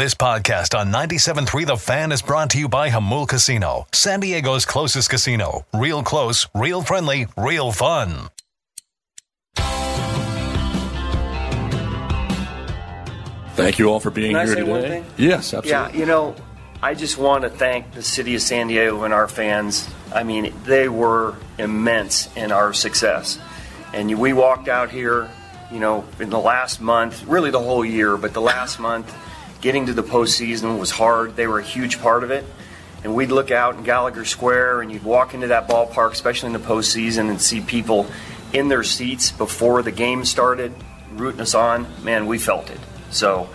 This podcast on 97.3 The Fan is brought to you by Jamul Casino, San Diego's closest casino. Real close, real friendly, real fun. Thank you all for being Can I here say today. one thing? Yes, absolutely. Yeah, you know, I just want to thank the city of San Diego and our fans. I mean, they were immense in our success. And we walked out here, you know, in the last month, really the whole year, but the last month, getting to the postseason was hard. They were a huge part of it. And we'd look out in Gallagher Square and you'd walk into that ballpark, especially in the postseason, and see people in their seats before the game started, rooting us on. Man, we felt it. So,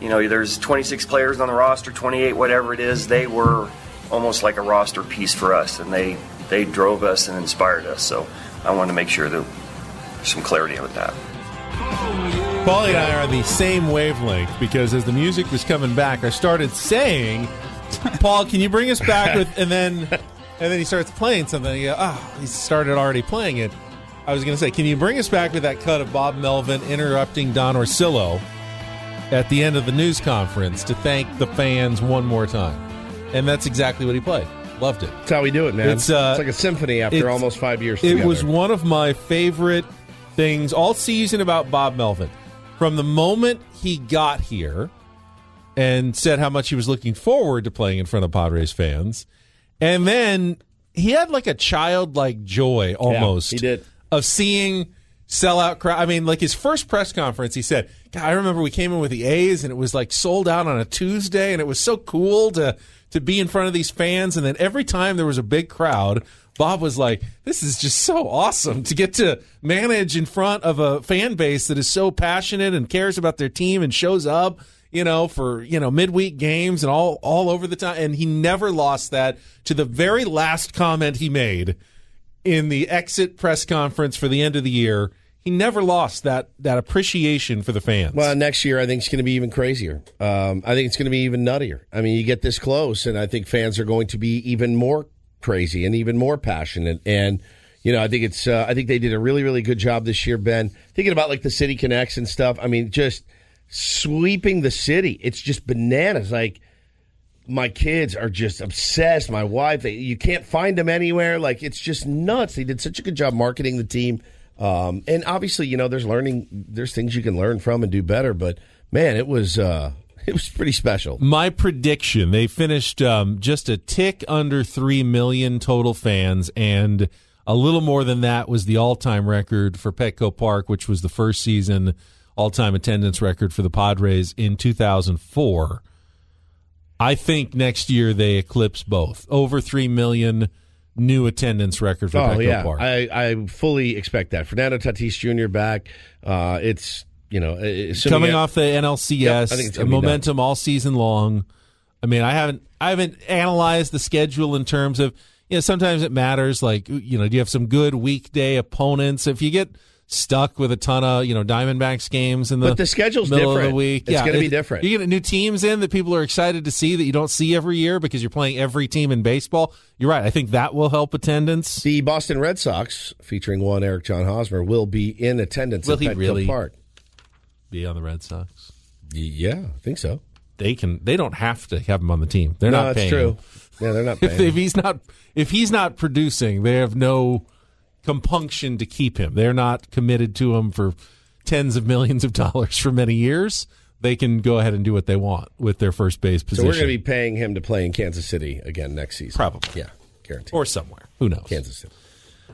you know, there's 26 players on the roster, 28, whatever it is. They were almost like a roster piece for us, and they they drove us and inspired us. So, I want to make sure that there's some clarity with that. Paulie and I are on the same wavelength because as the music was coming back, I started saying, "Paul, can you bring us back with?" And then, and then he starts playing something. You go, oh, he started already playing it. I was going to say, can you bring us back with that cut of Bob Melvin interrupting Don Orsillo at the end of the news conference to thank the fans one more time? And that's exactly what he played. Loved it. That's how we do it, man. It's, uh, like a symphony after almost five years. It together. was one of my favorite things all season about Bob Melvin. From the moment he got here and said how much he was looking forward to playing in front of Padres fans, and then he had like a childlike joy almost. he did. of seeing sellout crowd. I mean, like his first press conference, he said, God, I remember we came in with the A's and it was like sold out on a Tuesday, and it was so cool to to be in front of these fans. And then every time there was a big crowd, Bob was like, "This is just so awesome to get to manage in front of a fan base that is so passionate and cares about their team and shows up." You know, for you know midweek games and all all over the time, and he never lost that to the very last comment he made in the exit press conference for the end of the year, he never lost that that appreciation for the fans. Well, next year I think it's going to be even crazier. Um, I think it's going to be even nuttier. I mean, you get this close, and I think fans are going to be even more crazy and even more passionate. And you know, I think it's uh, I think they did a really really good job this year, Ben. Thinking about like the city connects and stuff. I mean, just sweeping the city. It's just bananas. Like my kids are just obsessed. My wife, they, you can't find them anywhere. Like it's just nuts. They did such a good job marketing the team. Um, and obviously, you know, there's learning, there's things you can learn from and do better. But man, it was uh, it was pretty special. My prediction: they finished um, just a tick under three million total fans, and a little more than that was the all-time record for Petco Park, which was the first season all-time attendance record for the Padres in 2004. I think next year they eclipse both over three million new attendance record for Oh Petco yeah, Park. I, I fully expect that. Fernando Tatis Jr. back. Uh, it's you know coming off the NLCS, Yep, I think it's gonna be momentum all season long. I mean, I haven't I haven't analyzed the schedule in terms of you know sometimes it matters. Like you know, do you have some good weekday opponents? If you get stuck with a ton of you know Diamondbacks games in the But the schedule's middle of different. the week, It's yeah, gonna be different. You get new teams in that people are excited to see that you don't see every year because you're playing every team in baseball. You're right. I think that will help attendance. The Boston Red Sox, featuring one Eric John Hosmer, will be in attendance Will at he Petco really? Park. Be on the Red Sox. Yeah, I think so. They can. They don't have to have him on the team. They're no, not that's true. him. Yeah, they're not if, paying. if he's not if he's not producing, they have no compunction to keep him. They're not committed to him for tens of millions of dollars for many years. They can go ahead and do what they want with their first base position. so we're going to be paying him to play in Kansas City again next season. Probably. Yeah, guaranteed. or somewhere. Who knows? Kansas City.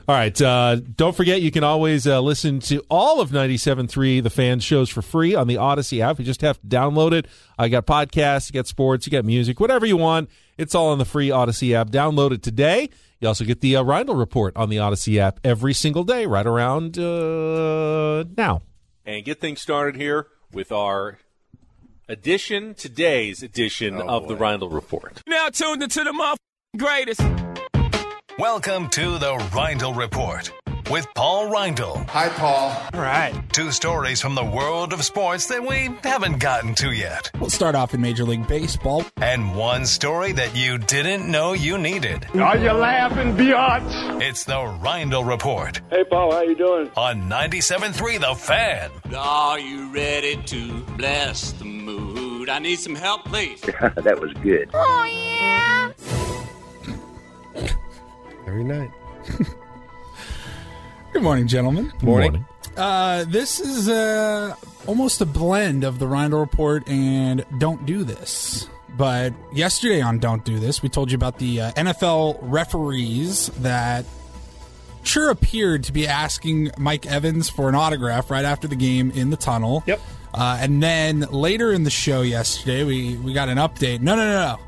All right. Uh, don't forget, you can always uh, listen to all of 97.3 The Fan shows for free on the Audacy app. You just have to download it. I got podcasts, you got sports, you got music, whatever you want. It's all on the free Audacy app. Download it today. You also get the uh, Rindle Report on the Audacy app every single day, right around uh, now. And get things started here with our edition, today's edition of the Rindle Report. Now tuned into the motherfucking greatest. Welcome to the Rindle Report with Paul Rindle. Hi, Paul. All right. Two stories from the world of sports that we haven't gotten to yet. We'll start off in Major League Baseball. And one story that you didn't know you needed. Are you laughing, biatch? It's the Rindle Report Hey, Paul, how you doing? on 97.3 The Fan. Are you ready to bless the mood? I need some help, please. that was good. Oh, yeah. Every night. Good morning, gentlemen. Morning. Uh, this is uh, almost a blend of the Rindle Report and Don't Do This. But yesterday on Don't Do This, we told you about the uh, NFL referees that sure appeared to be asking Mike Evans for an autograph right after the game in the tunnel. Yep. Uh, and then later in the show yesterday, we, we got an update. No, no, no, no.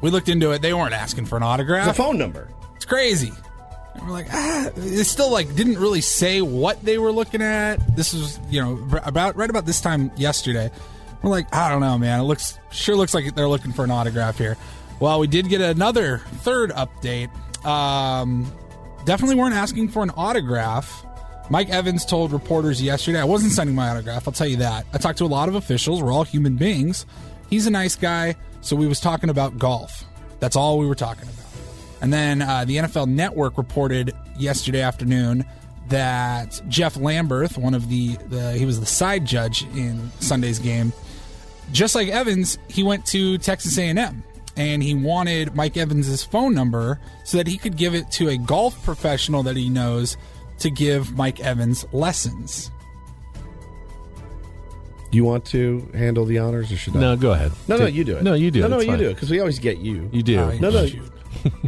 We looked into it. They weren't asking for an autograph. It's a phone number. It's crazy. And we're like, ah, it still like didn't really say what they were looking at. This was, you know, about right about this time yesterday. We're like, I don't know, man. It looks sure looks like they're looking for an autograph here. Well, we did get another third update. Um, definitely weren't asking for an autograph. Mike Evans told reporters yesterday, I wasn't sending my autograph, I'll tell you that. I talked to a lot of officials, we're all human beings. He's a nice guy, so we was talking about golf. That's all we were talking about. And then uh, the NFL Network reported yesterday afternoon that Jeff Lamberth, one of the, the he was the side judge in Sunday's game, just like Evans, he went to Texas A&M and he wanted Mike Evans's phone number so that he could give it to a golf professional that he knows to give Mike Evans lessons. You want to handle the honors or should I? No, go ahead. No, no, you do it. No, you do. No, it. no, It's you fine. do it because we always get you. You do. No, no, shoot.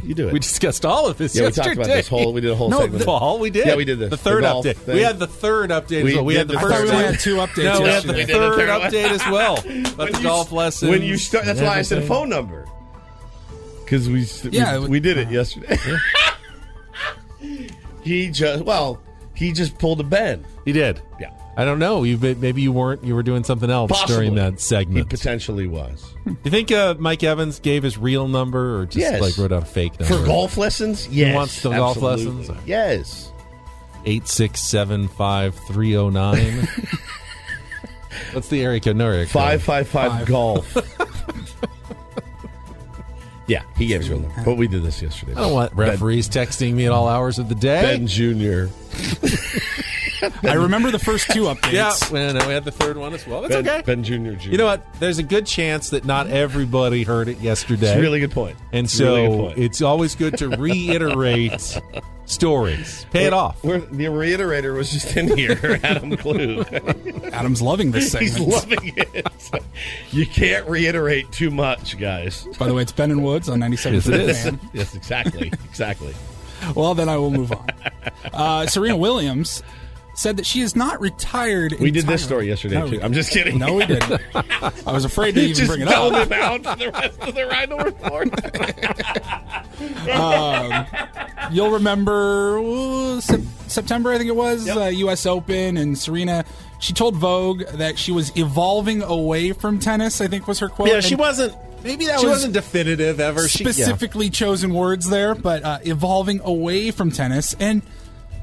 You do it. We discussed all of this yeah, we talked about this whole. We did a whole No, segment. the- Paul, we did. Yeah, we did this. The third The update. thing. We had the third update We as well. We had the the first. we third had two updates. No, we had the We third third update as well. About When the you golf lesson. When you start, that's why I said a phone number. Because we, s- we- Yeah, we, it- did it yesterday. he just well, he just pulled a Ben. He did. Yeah. I don't know. You maybe you weren't. You were doing something else Possibly. during that segment. Do potentially was Do you think uh, Mike Evans gave his real number or just Yes. like wrote out a fake number? for golf lessons. Yes, wants the golf lessons? Yes. Eight six seven five three zero nine. What's the area code? No area code. Five five five golf. yeah, he gave his real number. But we did this yesterday. I don't want referees texting me at all hours of the day. Ben Junior. I remember the first two updates. yeah, well, no, uh, we had the third one as well. That's Ben, okay. ben Junior. Junior. You know what? There's a good chance that not everybody heard it yesterday. It's a really good point. And It's a really good so point. it's always good to reiterate stories. Pay it off. We're, the reiterator was just in here, Adam Klug. Adam's loving this segment. He's loving it. You can't reiterate too much, guys. By the way, it's Ben and Woods on 97 Yes, it is. Fan. Yes, exactly. Exactly. Well, then I will move on. Uh, Serena Williams said that she is not retired. We did this story yesterday, No, too. I'm just kidding. No, we didn't. I was afraid to even just bring it up. him out for the rest of the Rhino report. You'll remember uh, Sep- September, I think it was, uh, U.S. Open, and Serena. She told Vogue that she was evolving away from tennis. I think was her quote. Yeah, she And wasn't. Maybe that she was wasn't definitive ever. She, yeah. specifically chosen words there, but uh, evolving away from tennis. And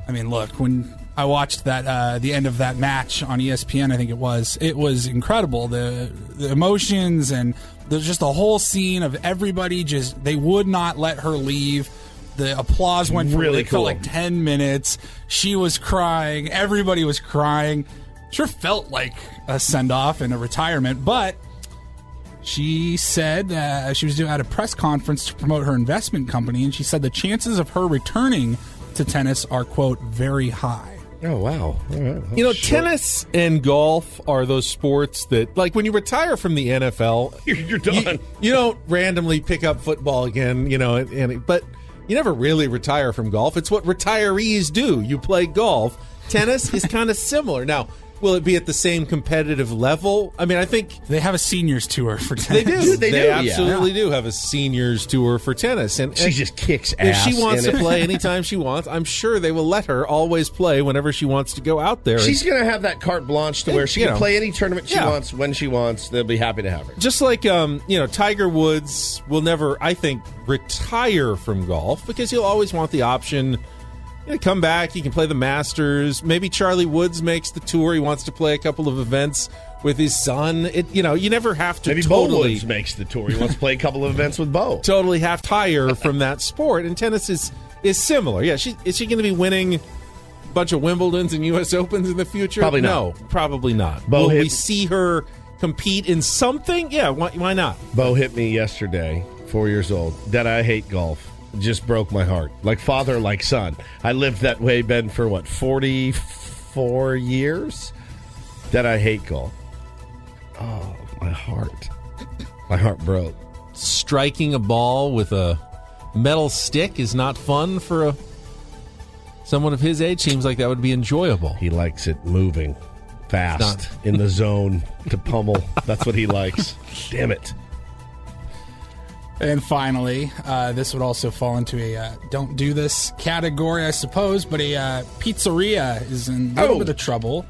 I mean, look, when I watched that uh, the end of that match on ESPN, I think it was, it was incredible. The the emotions and there's just a whole scene of everybody just they would not let her leave. The applause went for Really cool. like ten minutes. She was crying. Everybody was crying. Sure felt like a send off and a retirement, but she said uh, she was doing at a press conference to promote her investment company, and she said the chances of her returning to tennis are quote very high. Oh, wow. All right. You know, Short. tennis and golf are those sports that, like, when you retire from the NFL, You're, you're you, done. you don't randomly pick up football again. You know, and, and but you never really retire from golf. It's what retirees do. You play golf. Tennis is kind of similar. Now, will it be at the same competitive level? I mean, I think They have a seniors tour for tennis. they do. They do, yeah. absolutely do have a seniors tour for tennis, and She and just kicks ass. if she wants to it. play anytime she wants, I'm sure they will let her always play whenever she wants to go out there. She's going to have that carte blanche to where she can know. play any tournament she Yeah. wants when she wants. They'll be happy to have her. just like um, you know, Tiger Woods will never, I think, retire from golf because he'll always want the option. You know, come back. He can play the Masters. Maybe Charlie Woods makes the tour. He wants to play a couple of events with his son. It, you know, you never have to Maybe Bo totally, Woods makes the tour. He wants to play a couple of events with Bo. totally half tire from that sport. And tennis is is similar. Yeah, she is she going to be winning a bunch of Wimbledons and U.S. Opens in the future? Probably no, not. probably not. Bo Will hit- we see her compete in something, yeah, why, why not? Bo hit me yesterday, four years old, that I hate golf. Just broke my heart. Like father, like son. I lived that way, Ben, for what, 44 years? That I hate golf. Oh, my heart. My heart broke. Striking a ball with a metal stick is not fun for a someone of his age. Seems like that would be enjoyable. He likes it moving fast in the zone to pummel. That's what he likes. Damn it. And finally, uh, this would also fall into a uh, don't do this category, I suppose, but a uh, pizzeria is in a little Oh. bit of trouble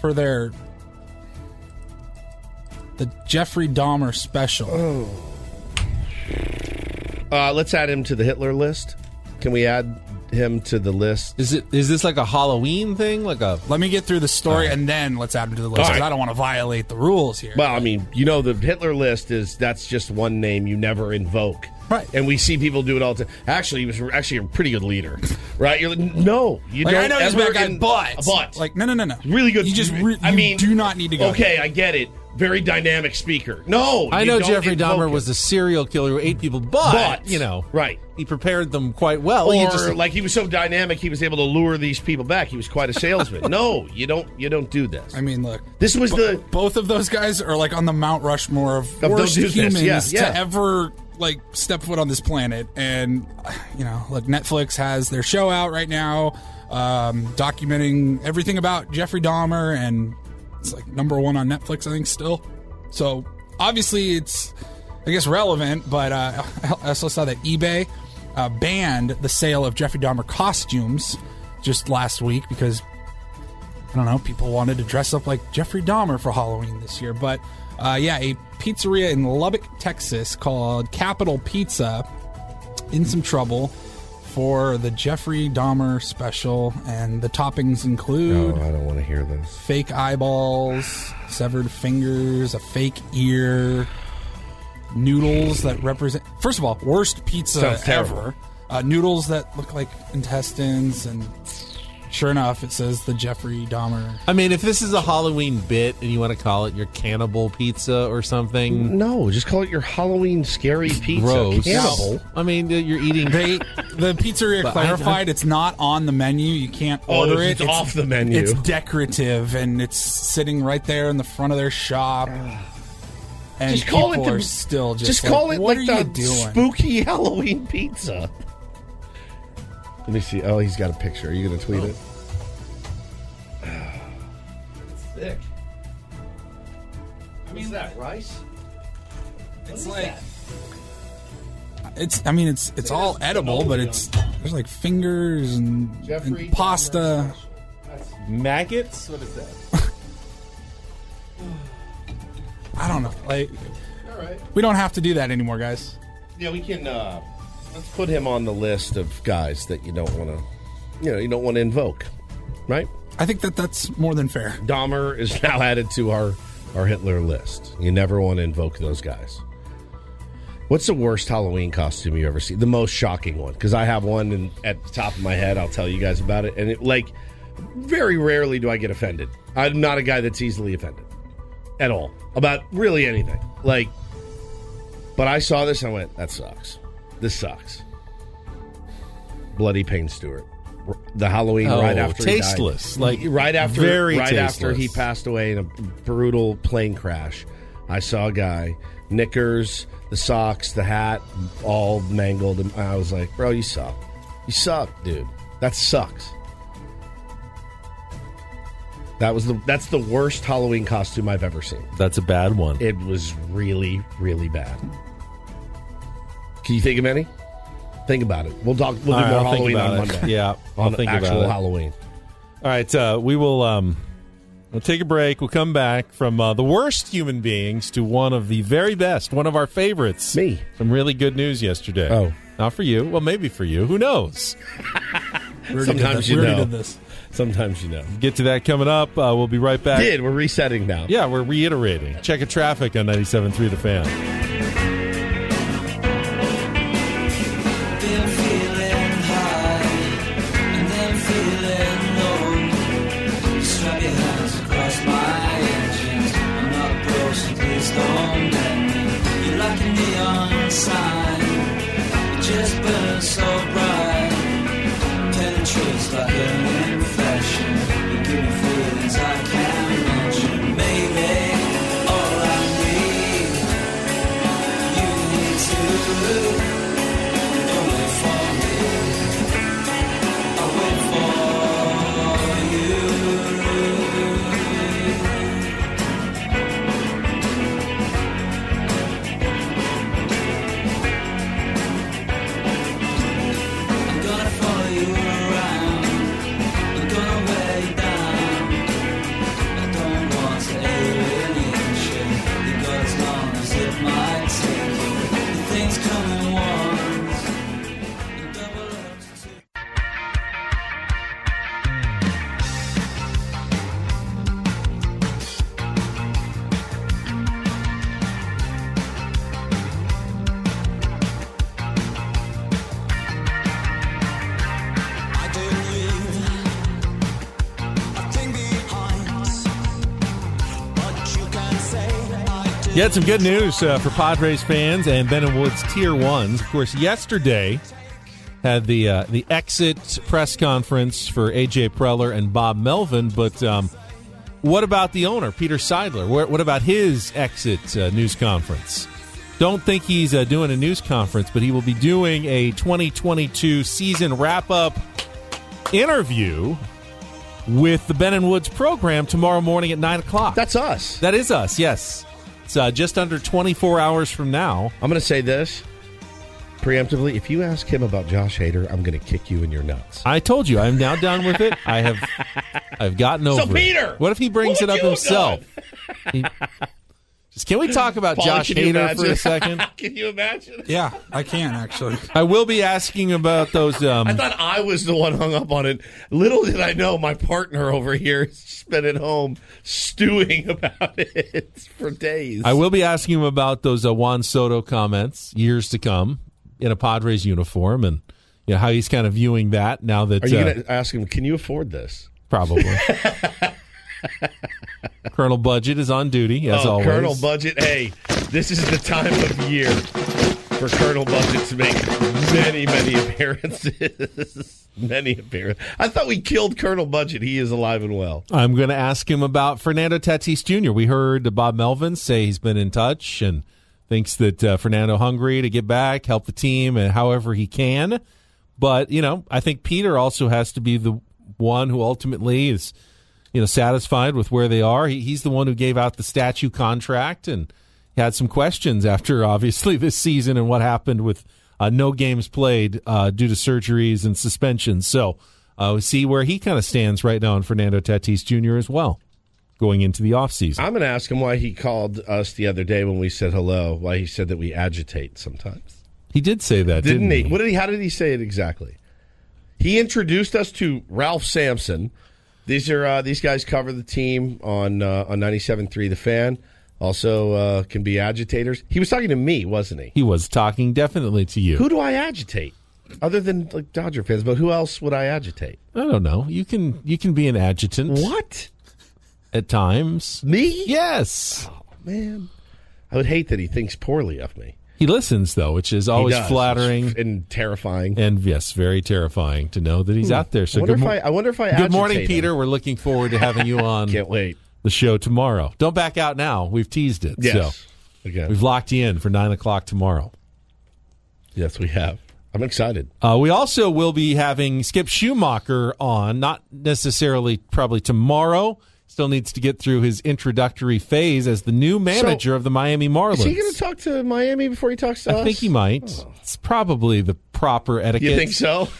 for their the Jeffrey Dahmer special. Uh, let's add him to the Hitler list. Can we add him to the list? Is it is this like a Halloween thing? Like a Let me get through the story and then let's add him to the list All because right. I don't want to violate the rules here. Well, I mean, you know, the Hitler list is that's just one name you never invoke. Right. And we see people do it all the time. Actually, he was actually a pretty good leader. Right? You're like, no, you like, don't. I know he's a ever bad guy, in- but but like no, no, no, no, really good. You just re- I you mean, do not need to go. Okay, I get it. Very dynamic speaker. No, I know Jeffrey Dahmer was a serial killer who ate people, but, But, you know, right. He prepared them quite well. Or You just- like he was so dynamic, he was able to lure these people back. He was quite a salesman. no, you don't. You don't do this. I mean, look, This was the both of those guys are like on the Mount Rushmore of Of worst those humans yeah, yeah. to ever like step foot on this planet. And you know, like Netflix has their show out right now, um, documenting everything about Jeffrey Dahmer, and it's like number one on Netflix, I think, still. So obviously, it's I guess relevant, but uh, I also saw that eBay uh, banned the sale of Jeffrey Dahmer costumes just last week because I don't know, people wanted to dress up like Jeffrey Dahmer for Halloween this year. But uh, yeah, a pizzeria in Lubbock, Texas called Capital Pizza in some trouble for the Jeffrey Dahmer special. And the toppings include No, I don't want to hear this. fake eyeballs, severed fingers, a fake ear, noodles that represent. First of all, worst pizza Sounds ever. Uh, noodles that look like intestines, and sure enough, it says the Jeffrey Dahmer. I mean, if this is a Halloween bit and you want to call it your cannibal pizza or something, No, just call it your Halloween scary pizza. gross. Cannibal. I mean, you're eating. They the pizzeria But I- clarified it's not on the menu. You can't Oh, order it's it. off the menu. It's decorative and it's sitting right there in the front of their shop. And Just call it people the- are still just, Just like, call it what like are you the doing? spooky Halloween pizza. Let me see. Oh, he's got a picture. Are you going to tweet oh. it? It's thick. What's that? Rice? It's like it's. I mean, it's it's all edible, but it's there's like fingers and, Jeffrey and pasta. maggots? What is that? I don't know. Like All right. we don't have to do that anymore, guys. Yeah, we can. Uh, let's put him on the list of guys that you don't want to, you know, you don't want to invoke, right? I think that that's more than fair. Dahmer is now added to our our Hitler list. You never want to invoke those guys. What's the worst Halloween costume you ever see? The most shocking one, because I have one and at the top of my head. I'll tell you guys about it. And it, like, very rarely do I get offended. I'm not a guy that's easily offended at all about really anything. Like, but I saw this and I went, "That sucks. This sucks." Bloody Payne Stewart, the Halloween Oh, right after tasteless. Like, right after very right after he passed away in a brutal plane crash. I saw a guy, knickers, the socks, the hat, all mangled, and I was like, "Bro, you suck. You suck, dude. That sucks." That was the that's the worst Halloween costume I've ever seen. That's a bad one. It was really, really bad. Can you think of any? Think about it. We'll talk. We'll do right, more I'll think Halloween on it. Monday. Yeah, I'll on think actual about it. Halloween. All right, uh, we will. Um, we'll take a break. We'll come back from uh, the worst human beings to one of the very best, one of our favorites. Me. Some really good news yesterday. Oh. not for you. Well, maybe for you. Who knows? We already did Sometimes you know. this. Sometimes you know. Get to that coming up. Uh, we'll be right back. Did we're resetting now? Yeah, we're reiterating. Check a traffic on 97.3 The Fan. Feeling low. Strap your You had some good news uh, for Padres fans and Ben and Woods Tier Ones. Of course, yesterday had the uh, the exit press conference for AJ Preller and Bob Melvin. But um, what about the owner, Peter Seidler? What, what about his exit uh, news conference? Don't think he's uh, doing a news conference, but he will be doing a 2022 season wrap up interview with the Ben and Woods program tomorrow morning at nine o'clock. That's us. That is us, yes. It's uh, just under 24 hours from now. I'm going to say this preemptively. If you ask him about Josh Hader, I'm going to kick you in your nuts. I told you, I'm now done with it. I have, I've gotten over. So, it. What if he brings it up would you have himself? He- just can we talk about Paul, Josh can you Hader for a second? can you imagine? Yeah, I can actually. I will be asking about those. Um, I thought I was the one hung up on it. Little did I know my partner over here has been at home stewing about it for days. I will be asking him about those uh, Juan Soto comments years to come in a Padres uniform, and you know how he's kind of viewing that now that Are you uh, going to ask him, can you afford this? probably. Colonel Budget is on duty as oh, always. Colonel Budget. Hey, this is the time of year for Colonel Budget to make many, many appearances. many appearances. I thought we killed Colonel Budget. He is alive and well. I'm going to ask him about Fernando Tatis Jr. We heard Bob Melvin say he's been in touch and thinks that uh, Fernando hungry to get back, help the team, and however he can. But you know, I think Peter also has to be the one who ultimately is, you know, satisfied with where they are. He, he's the one who gave out the statue contract and had some questions after obviously this season and what happened with uh, no games played uh, due to surgeries and suspensions. So uh, we see where he kind of stands right now on Fernando Tatis Jr. as well, going into the offseason. I'm going to ask him why he called us the other day when we said hello. Why he said that we agitate sometimes. He did say that, Didn't didn't, he? What did he? How did he say it exactly? He introduced us to Ralph Sampson. These are uh, these guys cover the team on uh, on 97.3 The Fan. Also uh, can be agitators. He was talking to me, wasn't he? He was talking definitely to you. Who do I agitate? Other than like Dodger fans, but who else would I agitate? I don't know. You can you can be an adjutant What? at times. Me? Yes. Oh, Man, I would hate that he thinks poorly of me. He listens though, which is always does. flattering and terrifying. and yes, very terrifying to know that he's out there. So wonder good, if mo- I, I wonder if I good morning, him. Peter. We're looking forward to having you on Can't wait. the show tomorrow. Don't back out now. We've teased it. Yes. So Again. we've locked you in for nine o'clock tomorrow. Yes, we have. I'm excited. Uh, we also will be having Skip Schumaker on, not necessarily probably tomorrow. Still needs to get through his introductory phase as the new manager of the Miami Marlins. Is he going to talk to Miami before he talks to us? I think he might. It's probably the proper etiquette. You think so?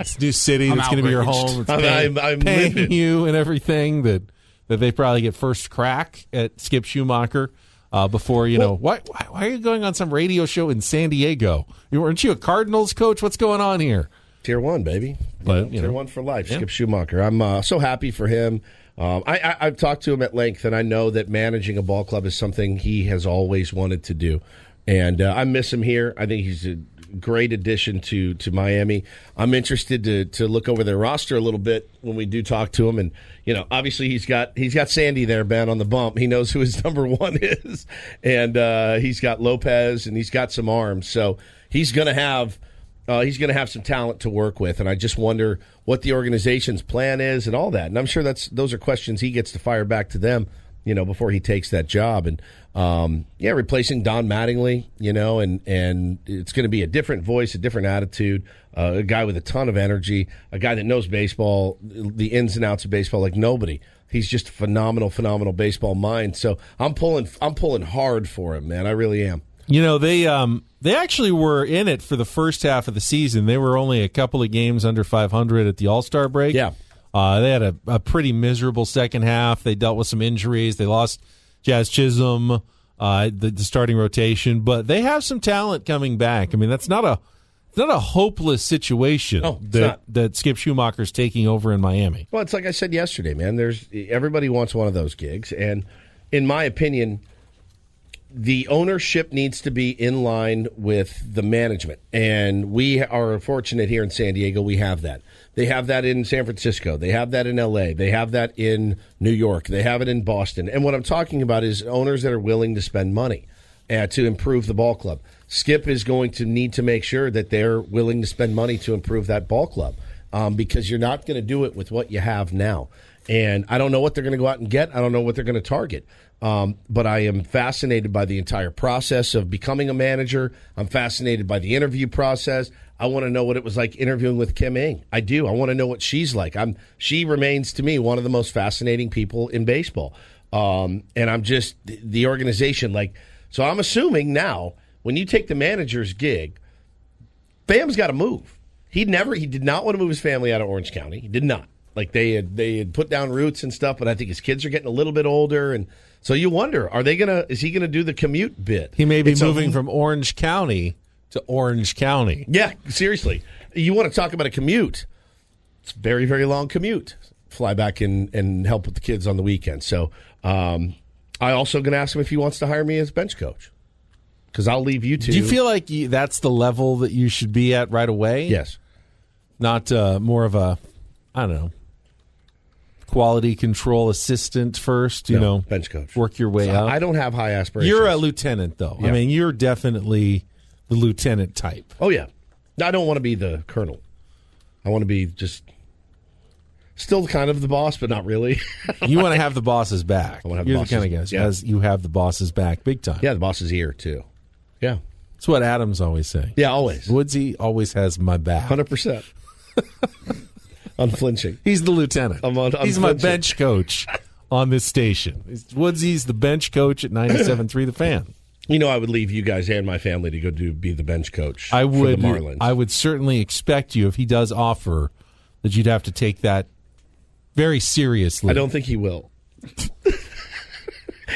It's a new city I'm that's going to be your home. It's I'm- paying, I'm- I'm paying livid. you and everything that that they probably get first crack at Skip Schumaker uh, before you know. Why, why why are you going on some radio show in San Diego? You weren't you a Cardinals coach? What's going on here? Tier one, baby. But, you tier know. one for life. Yeah. Skip Schumaker. I'm uh, so happy for him. Um, I, I've talked to him at length, and I know that managing a ball club is something he has always wanted to do. And uh, I miss him here. I think he's a great addition to to Miami. I'm interested to to look over their roster a little bit when we do talk to him. And you know, obviously he's got he's got Sandy there, Ben, on the bump. He knows who his number one is, and uh, he's got Lopez, and he's got some arms. So he's going to have uh, he's going to have some talent to work with, and I just wonder what the organization's plan is and all that. And I'm sure that's those are questions he gets to fire back to them you know, before he takes that job. And um, yeah, replacing Don Mattingly, you know, and and it's going to be a different voice, a different attitude, uh, a guy with a ton of energy, a guy that knows baseball, the ins and outs of baseball like nobody. He's just a phenomenal, phenomenal baseball mind. So I'm pulling, I'm pulling hard for him, man. I really am. You know, they um they actually were in it for the first half of the season. They were only a couple of games under 500 at the All Star break. Yeah. Uh, they had a, a pretty miserable second half. They dealt with some injuries. They lost Jazz Chisholm, uh, the, the starting rotation, but they have some talent coming back. I mean, that's not a not a hopeless situation No, that that Skip Schumaker's taking over in Miami. Well, it's like I said yesterday, man. There's everybody wants one of those gigs, and in my opinion, the ownership needs to be in line with the management, and we are fortunate here in San Diego. We have that. They have that in San Francisco. They have that in L.A. They have that in New York. They have it in Boston. And what I'm talking about is owners that are willing to spend money uh, to improve the ball club. Skip is going to need to make sure that they're willing to spend money to improve that ball club um, because you're not going to do it with what you have now. And I don't know what they're going to go out and get. I don't know what they're going to target. Um, but I am fascinated by the entire process of becoming a manager. I'm fascinated by the interview process. I want to know what it was like interviewing with Kim Ng. I do. I want to know what she's like. I'm. She remains to me one of the most fascinating people in baseball. Um, and I'm just the organization. Like, so I'm assuming now when you take the manager's gig, Bam's got to move. He never. He did not want to move his family out of Orange County. He did not. Like they had they had put down roots and stuff, but I think his kids are getting a little bit older, and so you wonder: Are they gonna? Is he gonna do the commute bit? He may be It's a- moving from Orange County to Orange County. Yeah, seriously. You want to talk about a commute? It's a very very long commute. Fly back and and help with the kids on the weekend. So um, I also going to ask him if he wants to hire me as bench coach because I'll leave you two. Do you feel like you, that's the level that you should be at right away? Yes. Not uh, more of a, I don't know, quality control assistant first. You No, know, bench coach. Work your way So up. I don't have high aspirations. You're a lieutenant, though. I mean, you're definitely the lieutenant type. Oh yeah. I don't want to be the colonel. I want to be just still kind of the boss, but not really. You want to have the boss's back. I wanna have the you're the boss's- kind of guys yeah. as you have the boss's back big time. yeah, the boss's ear too. Yeah. That's what Adams always say. Yeah, always. Woodsy always has my back. Hundred percent. Unflinching. He's the lieutenant. I'm on- He's my bench coach on this station. Woodsy's the bench coach at 97.3 The Fan. You know, I would leave you guys and my family to go do be the bench coach. I would. for the Marlins. I would certainly expect you if he does offer that you'd have to take that very seriously. I don't think he will.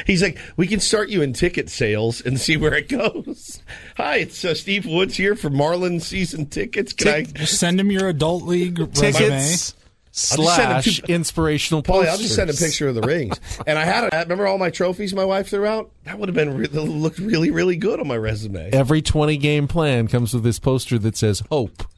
He's like, we can start you in ticket sales and see where it goes. Hi, it's uh, Steve Woods here for Marlins season tickets. Can I, send him your adult league resume. tickets send slash to- inspirational Paulie. I'll just send a picture of the rings. And I had, a, remember all my trophies my wife threw out? That would have been re- looked really, really good on my resume. Every 20 game plan comes with this poster that says hope.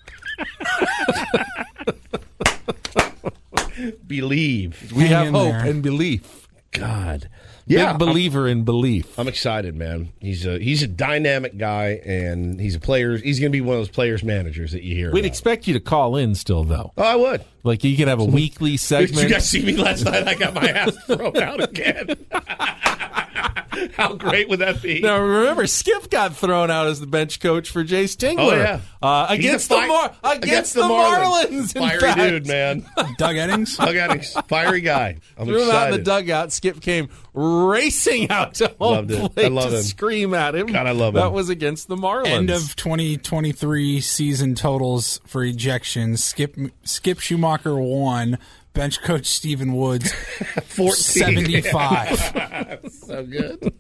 Believe, We Hang have hope there. and belief. God, Big yeah, I'm, believer in belief. I'm excited, man. He's a he's a dynamic guy, and he's a player. He's going to be one of those players managers that you hear. We'd about. expect you to call in still, though. Oh, I would. Like you can have a weekly Did segment. you guys see me last night? I got my ass thrown out again. How great would that be? Now remember, Skip got thrown out as the bench coach for Jay Stingler. Oh, yeah. uh, against, a the fi- Mar- against, the Marlins. in Fiery fact. dude, man. Doug Eddings. Doug got a fiery guy. I'm Threw him out in the dugout. Skip came racing out to home Loved it. Plate to him. scream at him. God, I love that him. was against the Marlins. End of 2023 season totals for ejections. Skip Skip Schumaker one. Bench coach Stephen Woods 14. 75. so good.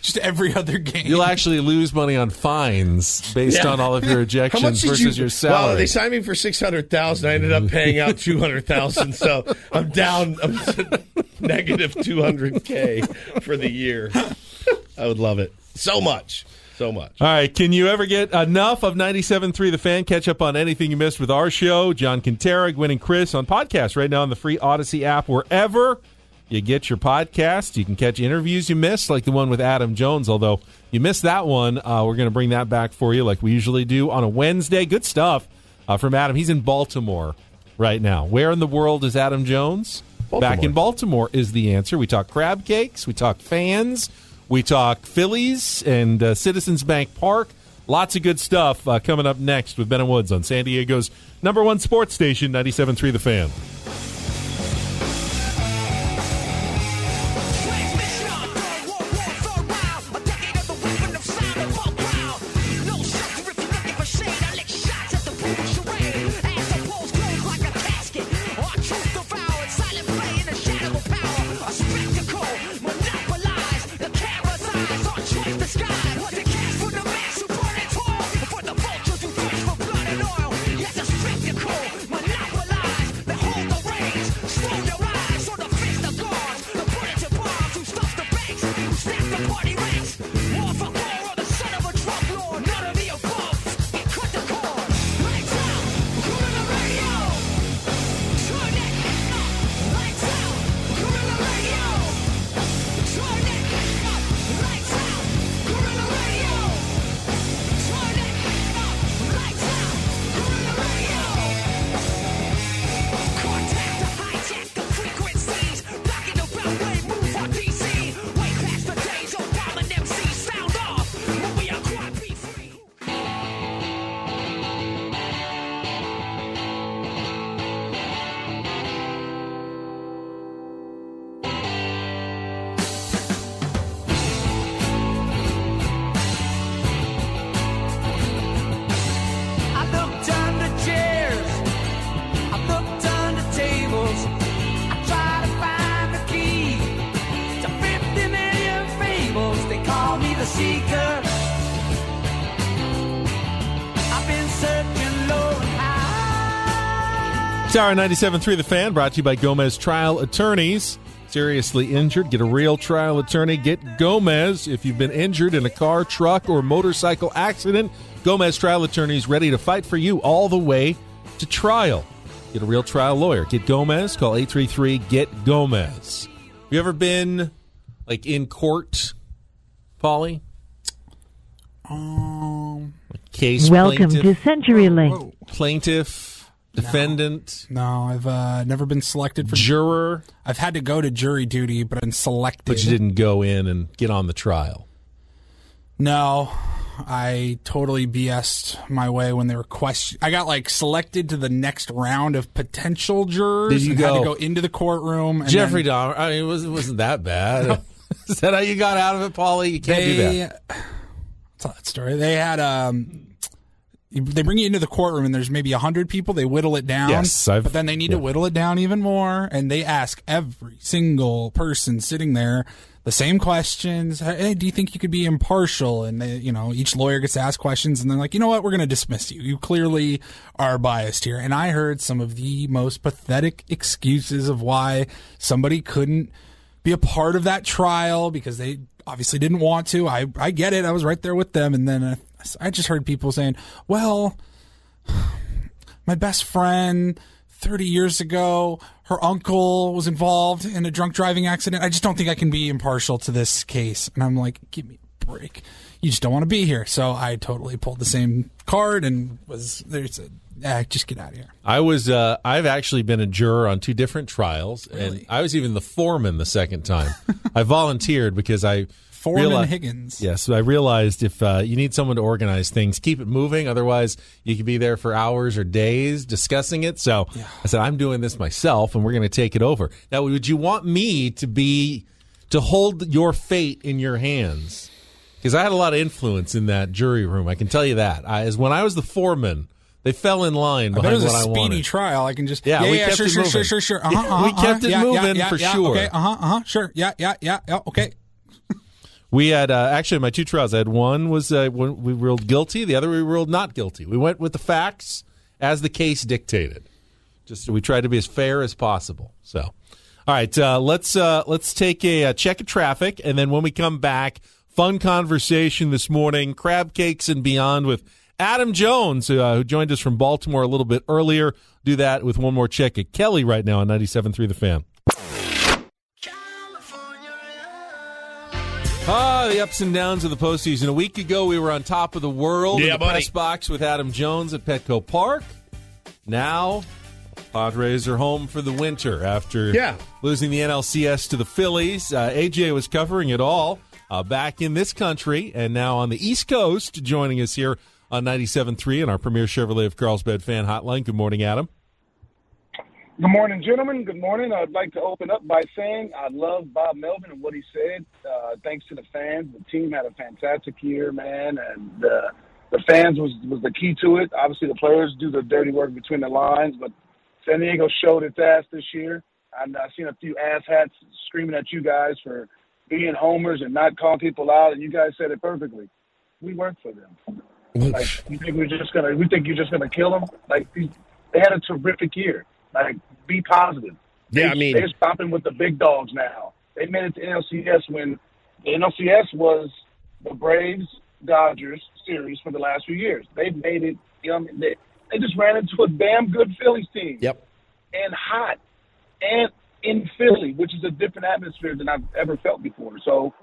Just every other game. You'll actually lose money on fines based Yeah. on all of your ejections versus you, your salary. Well, they signed me for six hundred thousand. I ended up paying out two hundred thousand, so I'm down. I'm negative two hundred k for the year. I would love it so much, so much. All right, can you ever get enough of 97.3 The Fan? Catch up on anything you missed with our show. John Kentera, Gwynn and Chris on podcast right now on the free Audacy app. Wherever you get your podcast, you can catch interviews you missed, like the one with Adam Jones. Although you missed that one, uh, we're going to bring that back for you like we usually do on a Wednesday. Good stuff uh, from Adam. He's in Baltimore right now. Where in the world is Adam Jones? back in Baltimore is the answer. We talk crab cakes, we talk fans, we talk Phillies and uh, Citizens Bank Park. Lots of good stuff uh, coming up next with Ben and Woods on San Diego's number one sports station, 97.3 The Fan. Tower 97.3 The Fan brought to you by Gomez Trial Attorneys. Seriously injured? Get a real trial attorney. Get Gomez. If you've been injured in a car, truck, or motorcycle accident, Gomez Trial Attorneys ready to fight for you all the way to trial. Get a real trial lawyer. Get Gomez. Call 833 Get Gomez. Have You ever been like in court, Polly? Um, Case Welcome to plaintiff, CenturyLink. plaintiff, defendant, no, I've uh, never been selected for. juror, I've had to go to jury duty, but I'm selected. but you didn't go in and get on the trial. No, I totally BS'd my way when they were question. I got like selected to the next round of potential jurors. Did you and Had go- to go into the courtroom. And Jeffrey then Dahmer. I mean, it wasn't, wasn't that bad. Is that how you got out of it, Paulie? You can't do that. Tell that story. They had um. They bring you into the courtroom and there's maybe a hundred people. They whittle it down, Yes, I've- but then they need to whittle it down even more. And they ask every single person sitting there the same questions. Hey, do you think you could be impartial? And they, you know, each lawyer gets to ask questions, and they're like, you know what, we're going to dismiss you. You clearly are biased here. And I heard some of the most pathetic excuses of why somebody couldn't be a part of that trial because they obviously didn't want to. I I get it. I was right there with them, and then uh, I just heard people saying, "Well, my best friend." 30 years ago, her uncle was involved in a drunk driving accident. I just don't think I can be impartial to this case. And I'm like, give me a break. You just don't want to be here. So I totally pulled the same card and was there's a, ah, just get out of here. I was. Uh, I've actually been a juror on two different trials, and I was even the foreman the second time. I volunteered because I Foreman reali- Higgins. Yes, I realized if uh, you need someone to organize things, keep it moving. Otherwise, you could be there for hours or days discussing it. So I said, I'm doing this myself, and we're going to take it over. Now, would you want me to be to hold your fate in your hands? Because I had a lot of influence in that jury room. I can tell you that. I, as when I was the foreman, they fell in line I behind it was a I speedy wanted. trial. I can just Yeah, we yeah, kept sure, it sure, moving. sure, sure, sure. Uh-huh, uh-huh, we kept uh-huh. it Yeah, yeah, moving yeah, for yeah, sure. Okay, uh huh, uh huh, sure, yeah, yeah, yeah, yeah. Okay. We had uh, actually my two trials. I had one was uh, we ruled guilty, the other we ruled not guilty. We went with the facts as the case dictated. Just we tried to be as fair as possible. So, all right, uh, let's uh, let's take a, uh check of traffic, and then when we come back, fun conversation this morning, crab cakes and beyond with Adam Jones, uh, who joined us from Baltimore a little bit earlier. Do that with one more check at Kelly right now on 97.3 The Fan. The ups and downs of the postseason. A week ago, we were on top of the world Yeah, in the buddy. press box with Adam Jones at Petco Park. Now, Padres are home for the winter after Yeah. losing the NLCS to the Phillies. Uh, AJ was covering it all uh, back in this country and now on the East Coast, joining us here on 97.3 and our premier Chevrolet of Carlsbad fan hotline. Good morning, Adam. Good morning, gentlemen. Good morning. I'd like to open up by saying I love Bob Melvin and what he said. Uh, thanks to the fans, the team had a fantastic year, man, and uh, the fans was was the key to it. Obviously, the players do the dirty work between the lines, but San Diego showed its ass this year. And I've seen a few ass hats screaming at you guys for being homers and not calling people out, and you guys said it perfectly. We work for them. Like, you think we're just gonna? We think you're just gonna kill them? Like they had a terrific year. Like, be positive. Yeah, They- I mean- they're stopping with the big dogs now. They made it to NLCS when the NLCS was the Braves Dodgers series for the last few years. They've made it. You know, they they just ran into a damn good Phillies team Yep. and hot and in Philly, which is a different atmosphere than I've ever felt before. So,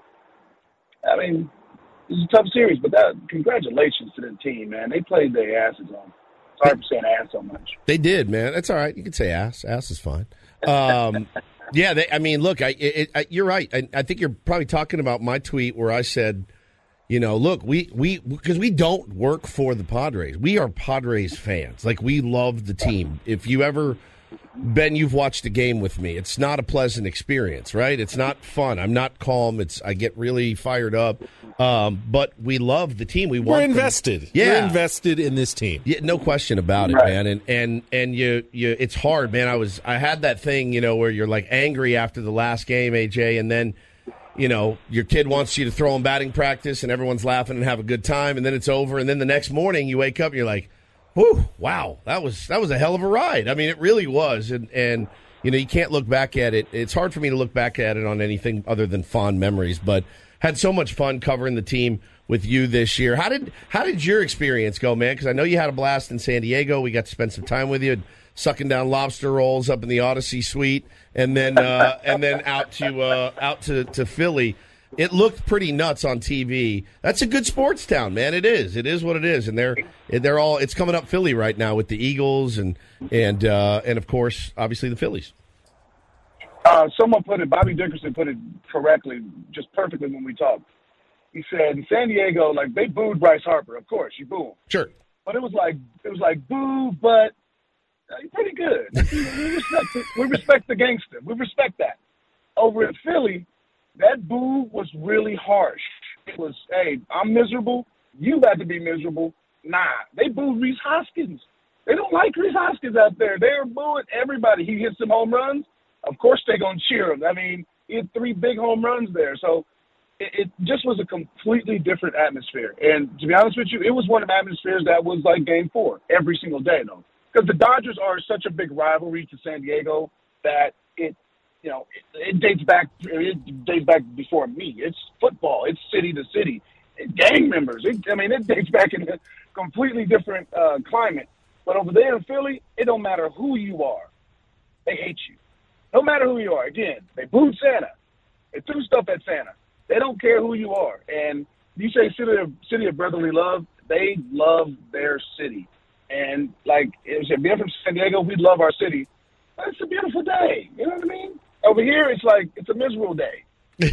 I mean, this is a tough series, but that congratulations to the team, man. They played their asses off. Sorry for saying ass so much. They did, man. That's all right. You can say ass. Ass is fine. Um, yeah, they, I mean, look, I, it, I, you're right. I, I think you're probably talking about my tweet where I said, you know, look, we we because we don't work for the Padres. We are Padres fans. Like we love the team. If you ever Ben, you've watched a game with me. It's not a pleasant experience, right? It's not fun. I'm not calm. It's I get really fired up. Um, but we love the team. We want We're them- invested. Yeah. We're invested in this team. yeah, no question about it, Right. man. And and and you you it's hard, man. I was I had that thing, you know, where you're like angry after the last game, AJ, and then you know, your kid wants you to throw in batting practice and everyone's laughing and have a good time and then it's over and then the next morning you wake up and you're like, Whew, wow, that was that was a hell of a ride. I mean, it really was. And and you know, you can't look back at it. It's hard for me to look back at it on anything other than fond memories, but had so much fun covering the team with you this year. How did how did your experience go, man? Because I know you had a blast in San Diego. We got to spend some time with you, sucking down lobster rolls up in the Audacy Suite, and then uh, and then out to uh, out to, to Philly. It looked pretty nuts on TV. That's a good sports town, man. It is. It is what it is, and they're they're all. It's coming up Philly right now with the Eagles and and uh, and of course, obviously the Phillies. Uh, someone put it, Bobby Dickerson put it correctly, just perfectly when we talked. He said in San Diego, like they booed Bryce Harper. Of course, you boo him, Sure. but it was like it was like boo, but uh, pretty good. we respect we respect the gangster. We respect that. Over in Philly, that boo was really harsh. It was, hey, I'm miserable. You got to be miserable. Nah, they booed Rhys Hoskins. They don't like Rhys Hoskins out there. They're booing everybody. He hits some home runs. Of course they're gonna cheer him. I mean, he had three big home runs there. So it, it just was a completely different atmosphere. And to be honest with you, it was one of the atmospheres that was like game four every single day though. Because the Dodgers are such a big rivalry to San Diego that it you know, it, it dates back it dates back before me. It's football, it's city to city. Gang members. It, I mean, it dates back in a completely different uh, climate. But over there in Philly, it don't matter who you are. They hate you. No matter who you are. Again, they booed Santa. They threw stuff at Santa. They don't care who you are. And you say city of city of brotherly love, they love their city. And like if you're from San Diego, we love our city. It's a beautiful day. You know what I mean? Over here it's like it's a miserable day.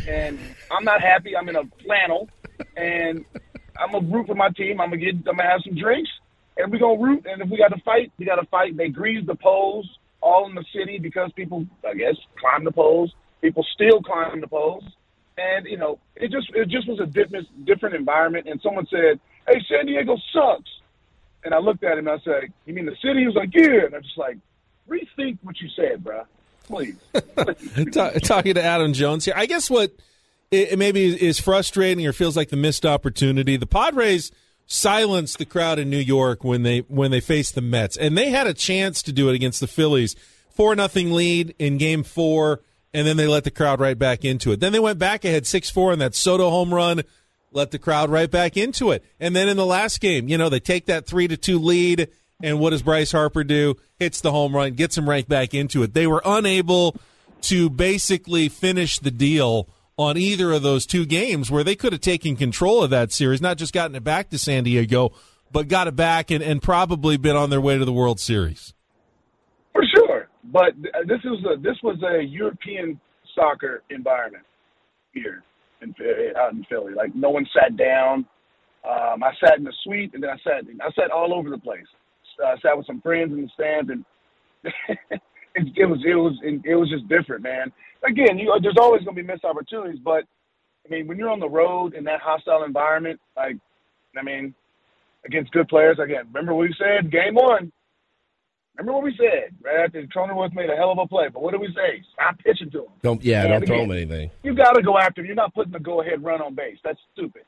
and I'm not happy. I'm in a flannel and I'm gonna root for my team. I'm gonna get I'm gonna have some drinks and we're gonna root and if we gotta fight, we gotta fight. They grease the poles all in the city because people I guess climb the poles. People still climb the poles. And, you know, it just it just was a different different environment and someone said, Hey, San Diego sucks and I looked at him and I said, You mean the city? He was like, Yeah and I'm just like, rethink what you said, bruh. Please. Ta- talking to Adam Jones here. I guess what it, it maybe is frustrating or feels like the missed opportunity. The Padres silenced the crowd in New York when they when they faced the Mets, and they had a chance to do it against the Phillies. Four nothing lead in Game Four, and then they let the crowd right back into it. Then they went back ahead six four in that Soto home run, let the crowd right back into it. And then in the last game, you know, they take that three to two lead. And what does Bryce Harper do? Hits the home run, gets him right back into it. They were unable to basically finish the deal on either of those two games where they could have taken control of that series, not just gotten it back to San Diego, but got it back and, and probably been on their way to the World Series. For sure. but uh, this was a this was a European soccer environment here in out in Philly. Like no one sat down. Um, I sat in the suite, and then I sat I sat all over the place. Uh, I sat with some friends in the stands, and it, it was it was it was just different, man. Again, you there's always going to be missed opportunities, but I mean, when you're on the road in that hostile environment, like I mean, against good players, again, remember what we said, game one. Remember what we said right after Cronenworth made a hell of a play, but what did we say? Stop pitching to him. Don't yeah, And don't throw him anything. You got to go after him. You're not putting the go-ahead run on base. That's stupid.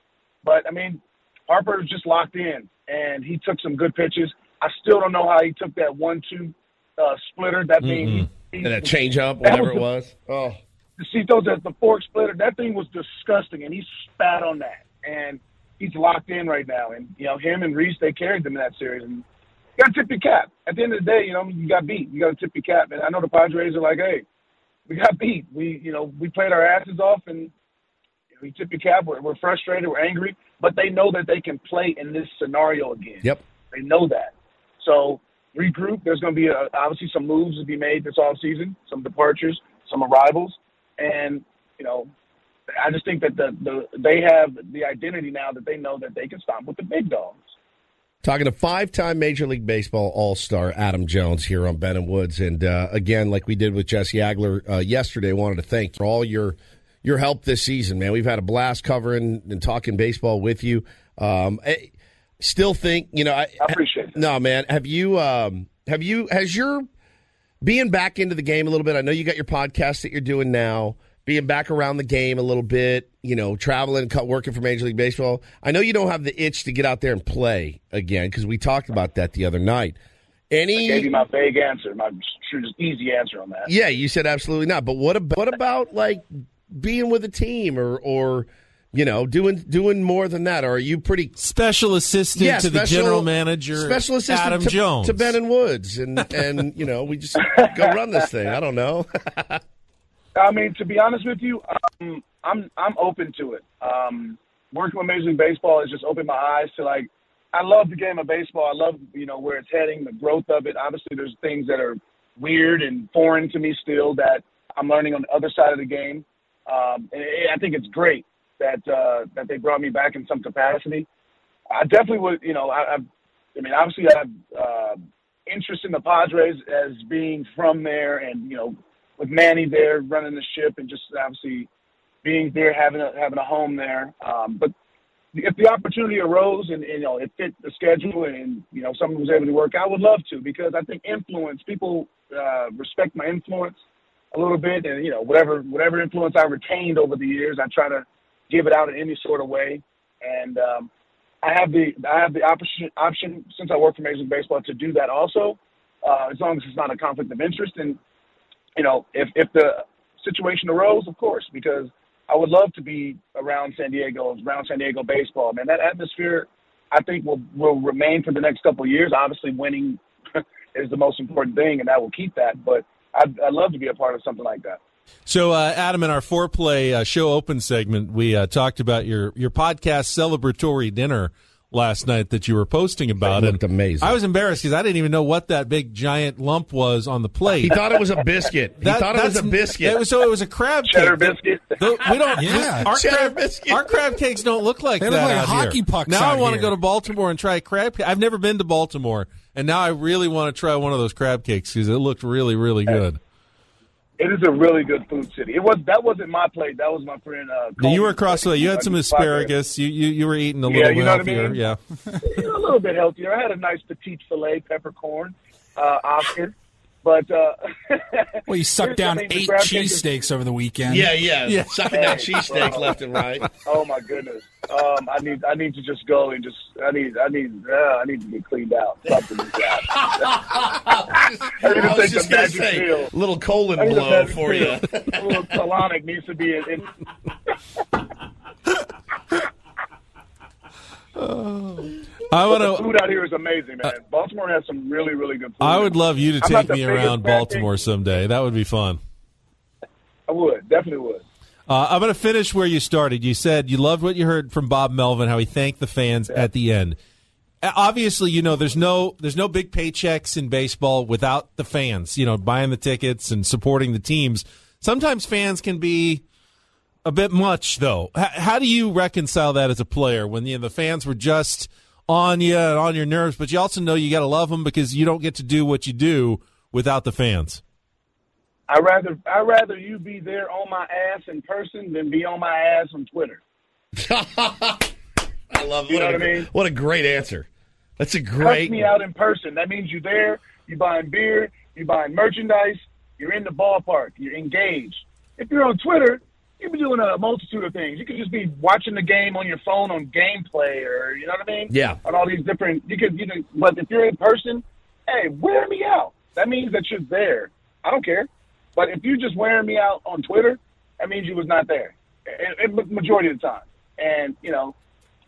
But I mean, Harper was just locked in, and he took some good pitches. I still don't know how he took that one-two uh, splitter. That means And that change up, whatever it was was. Oh, the see those at the fork splitter. That thing was disgusting, and he spat on that. And he's locked in right now. And you know, him and Rhys, they carried them in that series. And you got to tip your cap. At the end of the day, you know, you got beat. You got to tip your cap. And I know the Padres are like, hey, we got beat. We, you know, we played our asses off, and you know, we tip your cap. We're, we're frustrated. We're angry, but they know that they can play in this scenario again. Yep. They know that. So regroup. There's going to be a, obviously some moves to be made this off season, some departures, some arrivals, and you know, I just think that the, the they have the identity now that they know that they can stop with the big dogs. Talking to five-time Major League Baseball All-Star Adam Jones here on Ben and Woods, and uh, again, like we did with Jesse Agler uh, yesterday, wanted to thank for all your your help this season, man. We've had a blast covering and talking baseball with you. Um, I still think, you know, I, I appreciate. No, man, have you um, have you has your being back into the game a little bit? I know you got your podcast that you're doing now. Being back around the game a little bit, you know, traveling, working for Major League Baseball. I know you don't have the itch to get out there and play again because we talked about that the other night. Any I gave you my vague answer, my sure just easy answer on that. yeah, you said absolutely not. But what about what about like being with a team or or you know doing doing more than that? Or are you pretty Special assistant yeah, to the general manager, special assistant Adam to, Jones. to Ben and Woods, and and you know we just go run this thing. I don't know. I mean, to be honest with you, um, I'm I'm open to it. Um, working with Major League Baseball has just opened my eyes to like, I love the game of baseball. I love you know where it's heading, the growth of it. Obviously, there's things that are weird and foreign to me still that I'm learning on the other side of the game. Um, and I think it's great that uh, that they brought me back in some capacity. I definitely would, you know, I, I, I mean, obviously, I have uh, interest in the Padres as being from there, and you know, with Manny there running the ship, and just obviously being there, having a having a home there. Um, but if the opportunity arose and, and you know it fit the schedule, and you know someone was able to work, I would love to because I think influence people uh, respect my influence a little bit, and you know whatever whatever influence I retained over the years, I try to give it out in any sort of way. And um, I have the I have the option option since I work for Major League Baseball to do that also, uh, as long as it's not a conflict of interest. And you know, if if the situation arose, of course, because I would love to be around San Diego, around San Diego baseball. Man, that atmosphere, I think will will remain for the next couple of years. Obviously, winning is the most important thing, and that will keep that. But I'd, I'd love to be a part of something like that. So, uh, Adam, in our foreplay uh, show open segment, we uh, talked about your your podcast celebratory dinner last night that you were posting about. It looked amazing. I was embarrassed because I didn't even know what that big giant lump was on the plate. He thought it was a biscuit. He That- thought it was a biscuit. It was, so it was a crab Cheddar cake. biscuit. The- we don't. Yeah. our Cheddar crab, biscuit. Our crab cakes don't look like They that. look like out hockey here. pucks Now I want to go to Baltimore and try a crab. cake. I've never been to Baltimore, and now I really want to try one of those crab cakes because it looked really, really good. It is a really good food city. It was that wasn't my plate. That was my friend. Uh, you were across the way. You had some asparagus. You you, you were eating a Yeah, little you know what I healthier. mean? Yeah. a little bit healthier. I had a nice petite filet peppercorn uh, option, but uh, Well, you sucked down eight crab cake cheesesteaks over the weekend. yeah, yeah, Yeah. Sucking down Hey, cheesesteaks bro. left and right. Oh my goodness! Um, I need I need to just go and just I need I need uh, I need to get cleaned out. Something like that. I need to I was take just gonna magic say, pill. little colon I need a blow magic for you. pill. a little colonic needs to be in. in I want the to. food out here is amazing, man. Baltimore has some really really good food. I would love you to take me around Baltimore someday. That would be fun. I would definitely would. Uh, I'm going to finish where you started. You said you loved what you heard from Bob Melvin, how he thanked the fans at the end. Uh, Obviously, you know, there's no there's no big paychecks in baseball without the fans. You know, buying the tickets and supporting the teams. Sometimes fans can be a bit much, though. H- how do you reconcile that as a player when you know, the fans were just on you and on your nerves, but you also know you got to love them because you don't get to do what you do without the fans. I rather I rather you be there on my ass in person than be on my ass on Twitter. I love You what know a, what I mean? What a great answer. That's a Cuss great. me out in person. That means you're there. You're buying beer. You're buying merchandise. You're in the ballpark. You're engaged. If you're on Twitter, you can be doing a multitude of things. You could just be watching the game on your phone on gameplay, or you know what I mean? Yeah. On all these different. You could, you know, but if you're in person, hey, wear me out. That means that you're there. I don't care. But if you're just wearing me out on Twitter, that means you was not there. And, and majority of the time. And you know,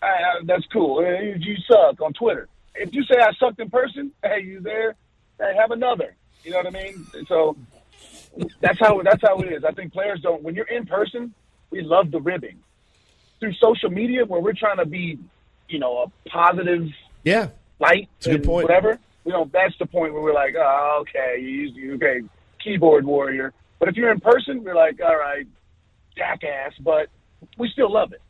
I, I, that's cool. Uh, You, you suck on Twitter. If you say I sucked in person, hey, you there? Hey, have another. You know what I mean? So that's how that's how it is. I think players don't. When you're in person, we love the ribbing. Through social media, where we're trying to be, you know, a positive Yeah. light It's a good point. whatever. We don't. That's the point where we're like, oh, okay, you used you okay, keyboard warrior. But if you're in person, we're like, all right, jackass. But we still love it.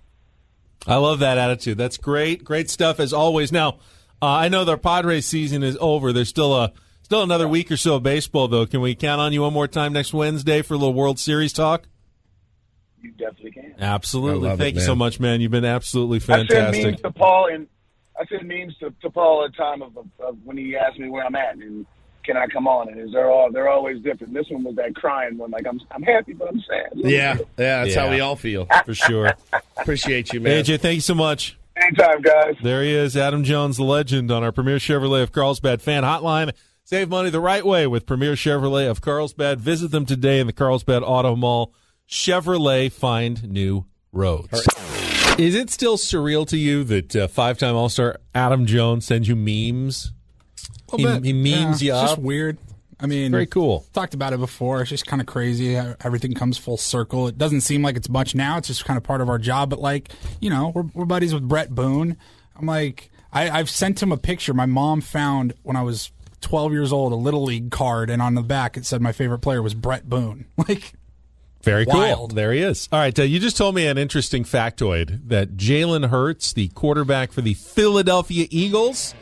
I love that attitude. That's great, great stuff as always. Now, uh, I know the Padres season is over. There's still a still another week or so of baseball, though. Can we count on you one more time next Wednesday for a little World Series talk? You definitely can. Absolutely. Thank it, you so much, man. You've been absolutely fantastic. I send fantastic. memes to Paul, and I send memes to, to Paul at the time of, of, of when he asked me where I'm at and can I come on. And is they're all they're always different. This one was that crying one, like I'm I'm happy but I'm sad. Yeah. Yeah. That's how we all feel. For sure. Appreciate you, man. AJ, thank you so much. Anytime, guys. There he is, Adam Jones, the legend, on our Premier Chevrolet of Carlsbad fan hotline. Save money the right way with Premier Chevrolet of Carlsbad. Visit them today in the Carlsbad Auto Mall. Chevrolet, find new roads. Is it still surreal to you that uh, five-time All-Star Adam Jones sends you memes? He- he memes yeah, you it's up. Just weird. I mean, Very cool. Talked about it before. It's just kind of crazy. Everything comes full circle. It doesn't seem like it's much now. It's just kind of part of our job. But like, you know, we're, we're buddies with Bret Boone. I'm like, I, I've sent him a picture. My mom found when I was 12 years old a little league card, and on the back it said my favorite player was Bret Boone. Like, Very cool. Wild. There he is. All right, uh, you just told me an interesting factoid that Jalen Hurts, the quarterback for the Philadelphia Eagles,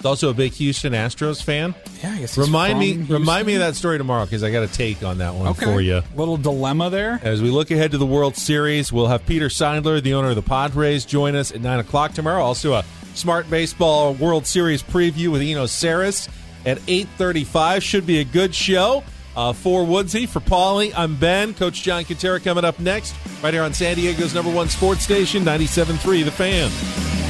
is also a big Houston Astros fan. yeah, I guess Remind me, from remind me of that story tomorrow because I got a take on that one Okay, for you. little dilemma there. As we look ahead to the World Series, we'll have Peter Seidler, the owner of the Padres, join us at nine o'clock tomorrow. Also, a Smart Baseball World Series preview with Eno Sarris at eight thirty-five. Should be a good show. Uh, for Woodsy, for Paulie, I'm Ben. Coach John Kentera coming up next, right here on San Diego's number one sports station, 97.3 The Fan.